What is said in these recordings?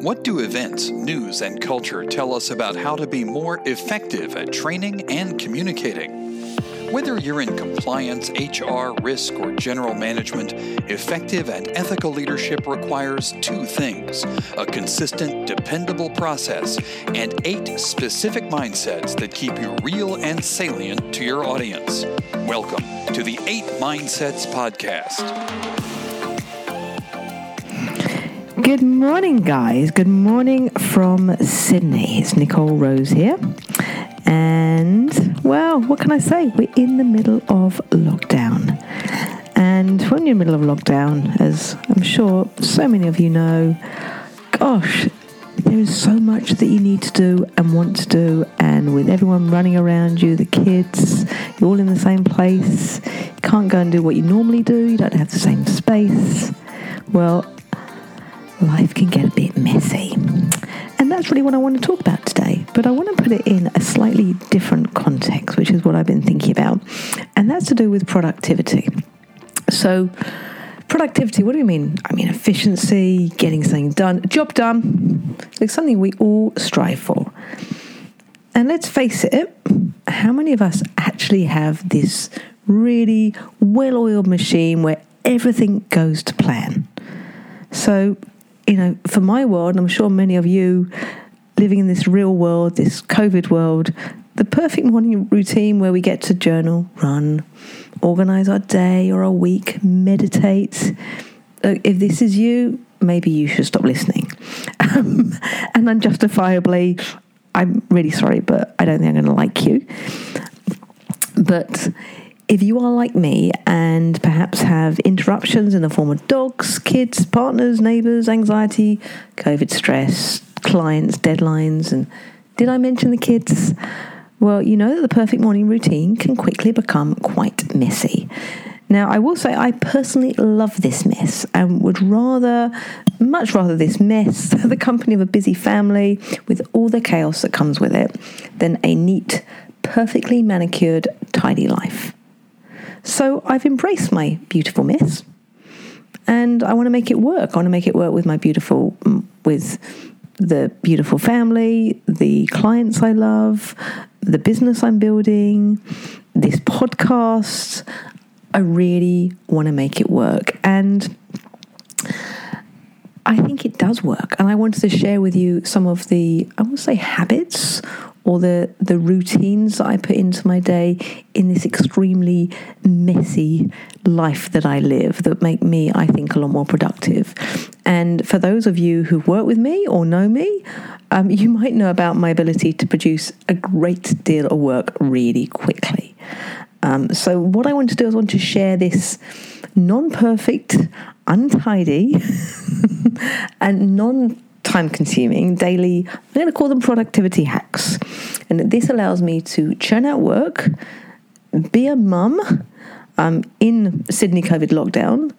What do events, news, and culture tell us about how to be more effective at training and communicating? Whether you're in compliance, HR, risk, or general management, effective and ethical leadership requires two things a consistent, dependable process and eight specific mindsets that keep you real and salient to your audience. Welcome to the Eight Mindsets Podcast. Good morning, guys. Good morning from Sydney. It's Nicole Rose here. And, well, what can I say? We're in the middle of lockdown. And when you're in the middle of lockdown, as I'm sure so many of you know, gosh, there is so much that you need to do and want to do. And with everyone running around you, the kids, you're all in the same place. You can't go and do what you normally do. You don't have the same space. Well, life can get a bit messy. And that's really what I want to talk about today. But I want to put it in a slightly different context, which is what I've been thinking about. And that's to do with productivity. So, productivity, what do you mean? I mean efficiency, getting something done, job done. It's something we all strive for. And let's face it, how many of us actually have this really well oiled machine where everything goes to plan? So, you know, for my world, and I'm sure many of you living in this real world, this COVID world, the perfect morning routine where we get to journal, run, organize our day or our week, meditate. Uh, if this is you, maybe you should stop listening. Um, and unjustifiably, I'm really sorry, but I don't think I'm going to like you. But if you are like me and perhaps have interruptions in the form of dogs, kids, partners, neighbours, anxiety, COVID stress, clients, deadlines, and did I mention the kids? Well, you know that the perfect morning routine can quickly become quite messy. Now, I will say I personally love this mess and would rather, much rather, this mess, the company of a busy family with all the chaos that comes with it, than a neat, perfectly manicured, tidy life. So I've embraced my beautiful mess and I want to make it work. I want to make it work with my beautiful, mm, with the beautiful family, the clients I love, the business I'm building, this podcast. I really want to make it work. And I think it does work. And I wanted to share with you some of the, I would say, habits or the, the routines that I put into my day in this extremely messy life that I live that make me, I think, a lot more productive. And for those of you who work with me or know me, um, you might know about my ability to produce a great deal of work really quickly. Um, so, what I want to do is want to share this non perfect, untidy, and non time consuming daily, I'm going to call them productivity hacks. And this allows me to churn out work, be a mum um, in Sydney COVID lockdown,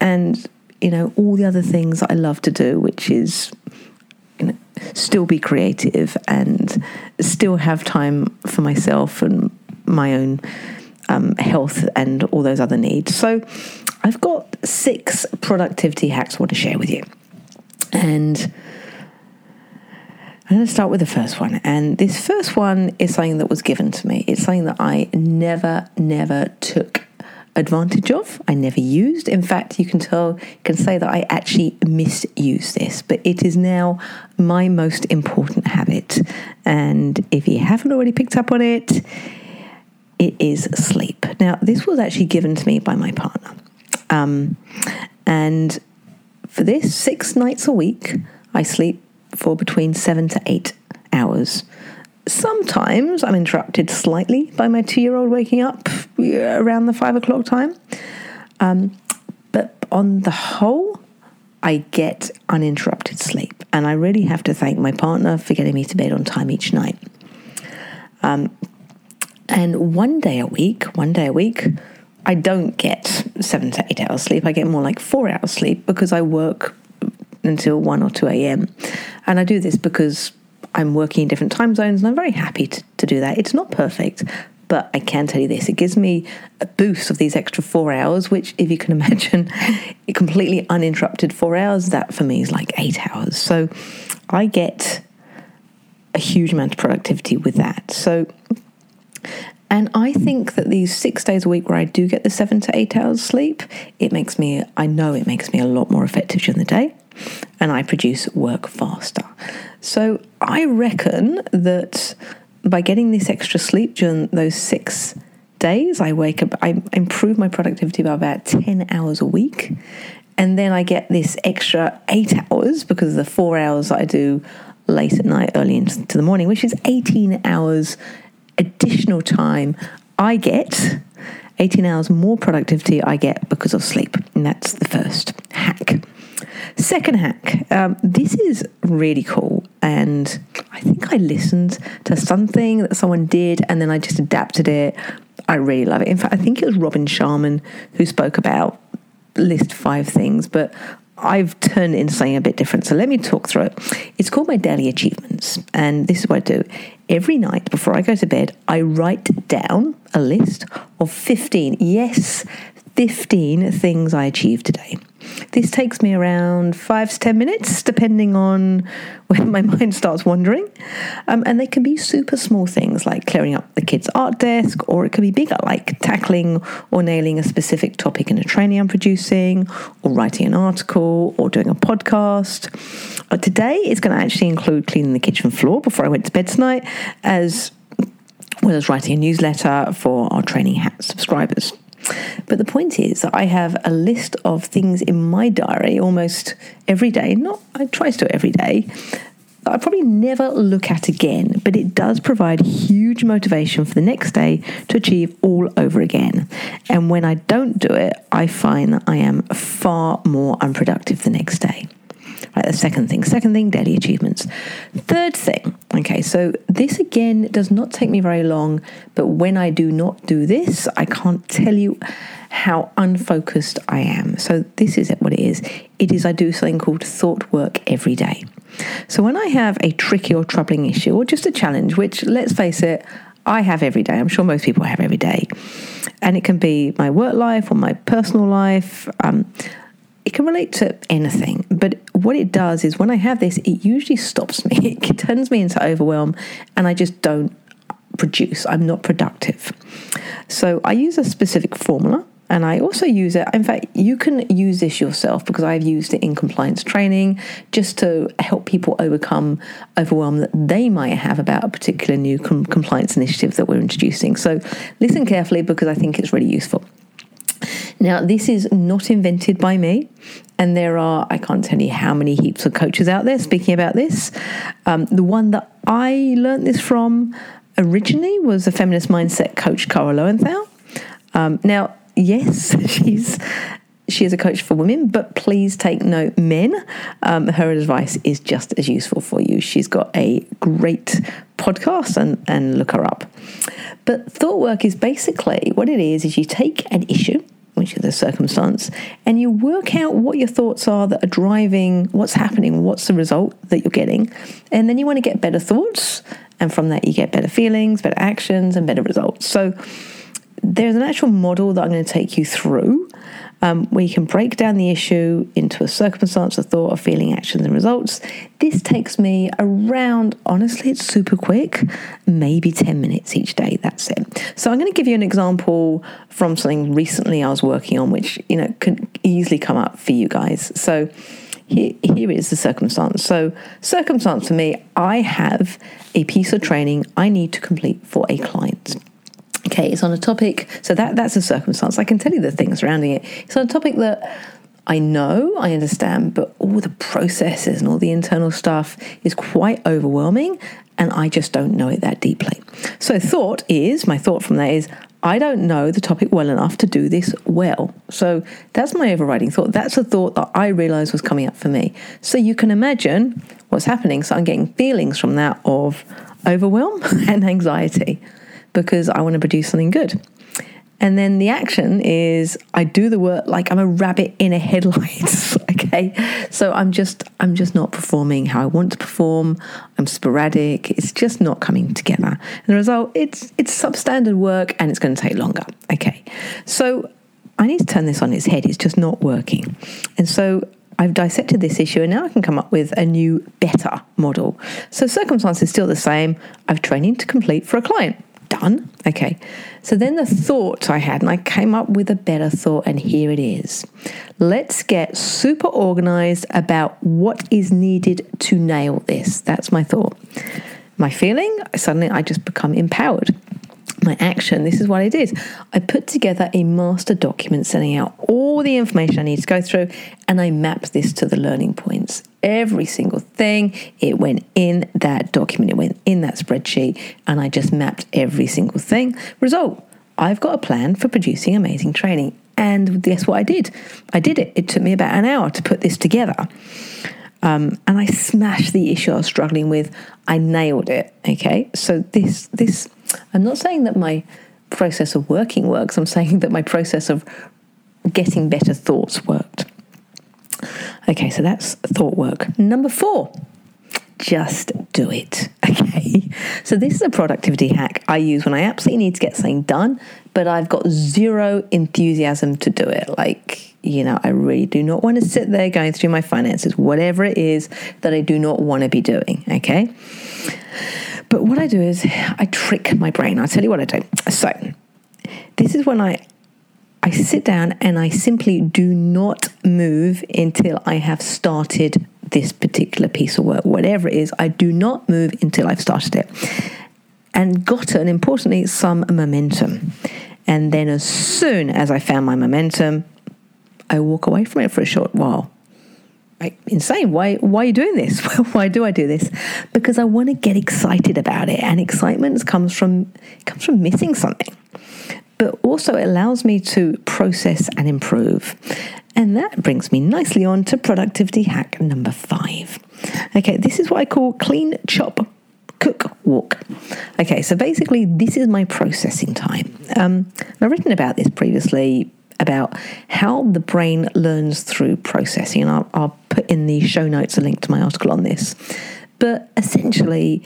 and you know all the other things I love to do, which is you know, still be creative and still have time for myself and my own um, health and all those other needs. So I've got six productivity hacks I want to share with you. And I'm going to start with the first one. And this first one is something that was given to me. It's something that I never, never took advantage of. I never used. In fact, you can tell, you can say that I actually misuse this, but it is now my most important habit. And if you haven't already picked up on it, it is sleep. Now, this was actually given to me by my partner. Um, and for this, six nights a week, I sleep for between seven to eight hours. Sometimes I'm interrupted slightly by my two year old waking up around the five o'clock time. Um, but on the whole, I get uninterrupted sleep. And I really have to thank my partner for getting me to bed on time each night. Um, and one day a week, one day a week, I don't get seven to eight hours sleep. I get more like four hours sleep because I work until 1 or 2 a.m. And I do this because I'm working in different time zones and I'm very happy to, to do that. It's not perfect, but I can tell you this it gives me a boost of these extra four hours, which, if you can imagine, completely uninterrupted four hours, that for me is like eight hours. So I get a huge amount of productivity with that. So, and I think that these six days a week where I do get the seven to eight hours sleep, it makes me, I know it makes me a lot more effective during the day and I produce work faster. So I reckon that by getting this extra sleep during those six days, I wake up, I improve my productivity by about 10 hours a week. And then I get this extra eight hours because of the four hours I do late at night, early into the morning, which is 18 hours additional time I get. 18 hours more productivity I get because of sleep. And that's the first hack. Second hack. Um, this is really cool. And I think I listened to something that someone did and then I just adapted it. I really love it. In fact, I think it was Robin Sharma who spoke about list five things, but I've turned it into something a bit different. So let me talk through it. It's called my daily achievements. And this is what I do. Every night before I go to bed, I write down a list of 15, yes, 15 things I achieved today. This takes me around five to 10 minutes, depending on when my mind starts wandering. Um, and they can be super small things like clearing up the kids' art desk, or it can be bigger, like tackling or nailing a specific topic in a training I'm producing, or writing an article, or doing a podcast. Uh, today is going to actually include cleaning the kitchen floor before I went to bed tonight, as well as writing a newsletter for our training hat subscribers. But the point is that I have a list of things in my diary almost every day. Not I try to do it every day. I probably never look at again, but it does provide huge motivation for the next day to achieve all over again. And when I don't do it, I find that I am far more unproductive the next day. Right, the second thing. Second thing, daily achievements. Third thing, okay, so this again does not take me very long, but when I do not do this, I can't tell you how unfocused I am. So this is what it is. It is I do something called thought work every day. So when I have a tricky or troubling issue or just a challenge, which let's face it, I have every day. I'm sure most people have every day. And it can be my work life or my personal life. Um, it can relate to anything, but what it does is when I have this, it usually stops me. It turns me into overwhelm, and I just don't produce. I'm not productive. So I use a specific formula. And I also use it. In fact, you can use this yourself because I've used it in compliance training just to help people overcome overwhelm that they might have about a particular new com- compliance initiative that we're introducing. So listen carefully because I think it's really useful. Now, this is not invented by me, and there are, I can't tell you how many heaps of coaches out there speaking about this. Um, the one that I learned this from originally was a feminist mindset coach, Kara Loewentheil. Um, now, yes, she's she is a coach for women, but please take note, men. Um, her advice is just as useful for you. She's got a great podcast and, and look her up. But thought work is basically what it is is you take an issue which is a circumstance, and you work out what your thoughts are that are driving what's happening, what's the result that you're getting. And then you want to get better thoughts, and from that, you get better feelings, better actions, and better results. So there's an actual model that I'm going to take you through um, where you can break down the issue into a circumstance, a thought, a feeling, actions, and results. This takes me around, honestly, it's super quick, maybe 10 minutes each day. That's it. So I'm going to give you an example from something recently I was working on, which, you know, can easily come up for you guys. So here, here is the circumstance. So, circumstance for me, I have a piece of training I need to complete for a client. Okay, it's on a topic. So that that's a circumstance. I can tell you the things surrounding it. It's on a topic that I know, I understand, but all the processes and all the internal stuff is quite overwhelming, and I just don't know it that deeply. So thought is my thought from that is I don't know the topic well enough to do this well. So that's my overriding thought. That's a thought that I realized was coming up for me. So you can imagine what's happening. So I'm getting feelings from that of overwhelm and anxiety because I want to produce something good. And then the action is I do the work like I'm a rabbit in a headlights. okay. So I'm just I'm just not performing how I want to perform. I'm sporadic. It's just not coming together. And the result, it's it's substandard work and it's going to take longer. Okay. So I need to turn this on its head. It's just not working. And so I've dissected this issue and now I can come up with a new, better model. So circumstance is still the same. I've training to complete for a client. Done. Okay. So then the thought I had, and I came up with a better thought, and here it is. Let's get super organized about what is needed to nail this. That's my thought. My feeling, suddenly I just become empowered my action, this is what I did. I put together a master document setting out all the information I need to go through, and I mapped this to the learning points. Every single thing, it went in that document, it went in that spreadsheet, and I just mapped every single thing. Result I've got a plan for producing amazing training. And guess what I did? I did it. It took me about an hour to put this together. Um, and I smashed the issue I was struggling with. I nailed it. Okay, so this this I'm not saying that my process of working works. I'm saying that my process of getting better thoughts worked. Okay, so that's thought work. Number four, just do it. Okay, so this is a productivity hack I use when I absolutely need to get something done, but I've got zero enthusiasm to do it. Like, you know, I really do not want to sit there going through my finances, whatever it is that I do not want to be doing. Okay. But what I do is I trick my brain. I'll tell you what I do. So, this is when I I sit down and I simply do not move until I have started this particular piece of work, whatever it is. I do not move until I've started it and gotten, importantly, some momentum. And then, as soon as I found my momentum, I walk away from it for a short while like insane. Why why are you doing this? why do I do this? Because I want to get excited about it, and excitement comes from comes from missing something. But also it allows me to process and improve. And that brings me nicely on to productivity hack number five. Okay, this is what I call clean chop cook walk. Okay, so basically, this is my processing time. Um, I've written about this previously about how the brain learns through processing. And I'll, I'll put in the show notes a link to my article on this. But essentially,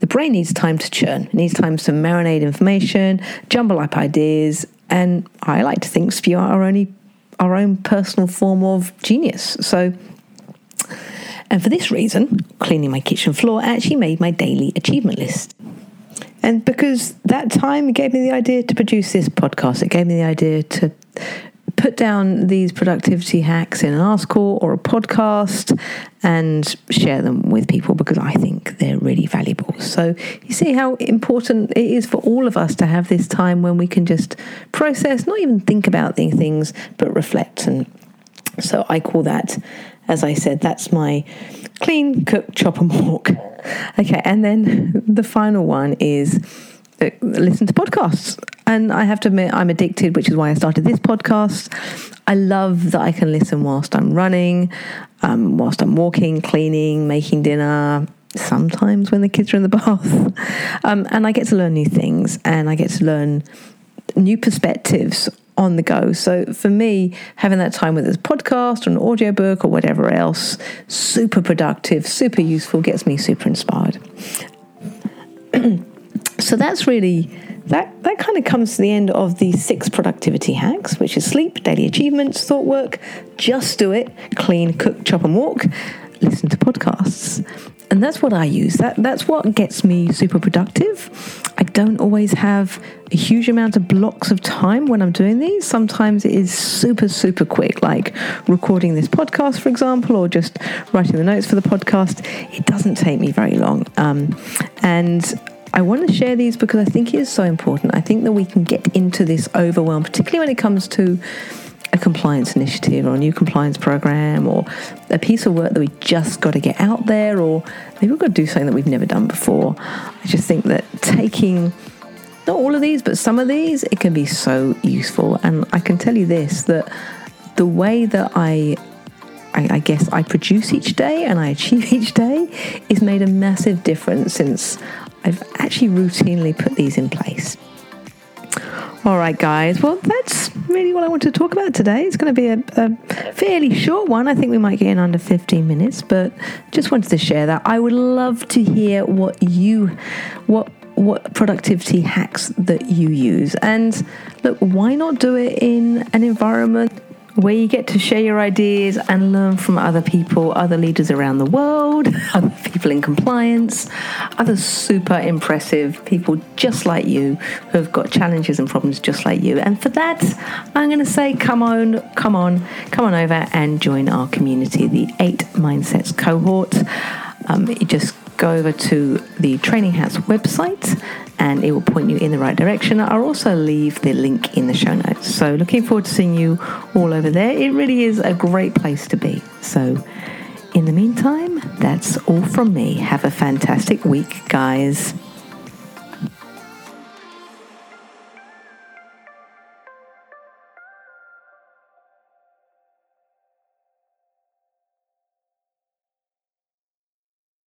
the brain needs time to churn, it needs time to marinate information, jumble up ideas, and I like to think spew out our own, our own personal form of genius. So, and for this reason, cleaning my kitchen floor actually made my daily achievement list. And because that time gave me the idea to produce this podcast, it gave me the idea to put down these productivity hacks in an article or a podcast and share them with people because I think they're really valuable. So, you see how important it is for all of us to have this time when we can just process, not even think about these things, but reflect. And so, I call that, as I said, that's my clean, cook, chop, and walk. Okay, and then the final one is uh, listen to podcasts. And I have to admit, I'm addicted, which is why I started this podcast. I love that I can listen whilst I'm running, um, whilst I'm walking, cleaning, making dinner, sometimes when the kids are in the bath. Um, and I get to learn new things and I get to learn new perspectives on the go. So for me, having that time with this podcast or an audiobook or whatever else, super productive, super useful, gets me super inspired. so that's really that that kind of comes to the end of the six productivity hacks, which is sleep, daily achievements, thought work, just do it, clean, cook, chop and walk, listen to podcasts. And that's what I use. That that's what gets me super productive. I don't always have a huge amount of blocks of time when I'm doing these. Sometimes it is super, super quick, like recording this podcast, for example, or just writing the notes for the podcast. It doesn't take me very long. Um, and I want to share these because I think it is so important. I think that we can get into this overwhelm, particularly when it comes to a compliance initiative or a new compliance program or a piece of work that we just got to get out there or maybe we've got to do something that we've never done before. I just think that taking not all of these, but some of these, it can be so useful. And I can tell you this that the way that I I, I, guess I produce each day and I achieve each day is made a massive difference since I've actually routinely put these in place. All right, guys. Well, that's really what I want to talk about today. It's going to be a, a, fairly short one. I think we might get in under 15 minutes, but just wanted to share that. I would love to hear what you, what what productivity hacks that you use. And look, why not do it in an environment where you get to share your ideas and learn from other people, other leaders around the world, other people in compliance, other super impressive people just like you who have got challenges and problems just like you. And for that, I'm going to say, come on, come on, come on over and join our community, the Eight Mindsets cohort. Um, just go over to the Training Hats website and it will point you in the right direction. I'll also leave the link in the show notes. So, looking forward to seeing you all over there. It really is a great place to be. So, in the meantime, that's all from me. Have a fantastic week, guys.